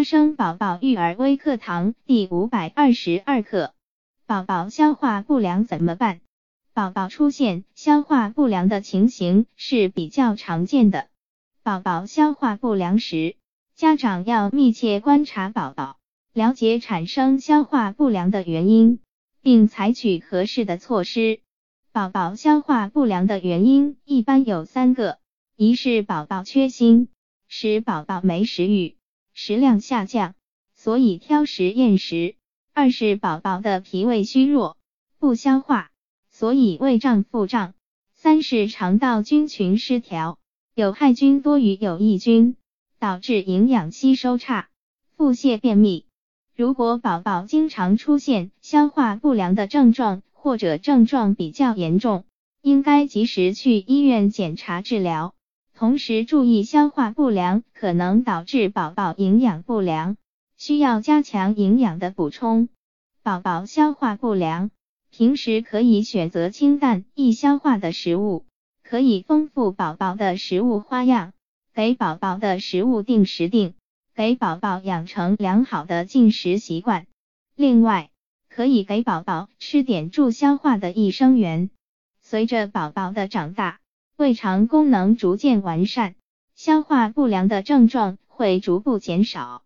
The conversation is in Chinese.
花生宝宝育儿微课堂第五百二十二课：宝宝消化不良怎么办？宝宝出现消化不良的情形是比较常见的。宝宝消化不良时，家长要密切观察宝宝，了解产生消化不良的原因，并采取合适的措施。宝宝消化不良的原因一般有三个：一是宝宝缺锌，使宝宝没食欲。食量下降，所以挑食厌食；二是宝宝的脾胃虚弱，不消化，所以胃胀腹胀；三是肠道菌群失调，有害菌多于有益菌，导致营养吸收差，腹泻便秘。如果宝宝经常出现消化不良的症状，或者症状比较严重，应该及时去医院检查治疗。同时注意消化不良可能导致宝宝营养不良，需要加强营养的补充。宝宝消化不良，平时可以选择清淡易消化的食物，可以丰富宝宝的食物花样，给宝宝的食物定时定，给宝宝养成良好的进食习惯。另外，可以给宝宝吃点助消化的益生元。随着宝宝的长大。胃肠功能逐渐完善，消化不良的症状会逐步减少。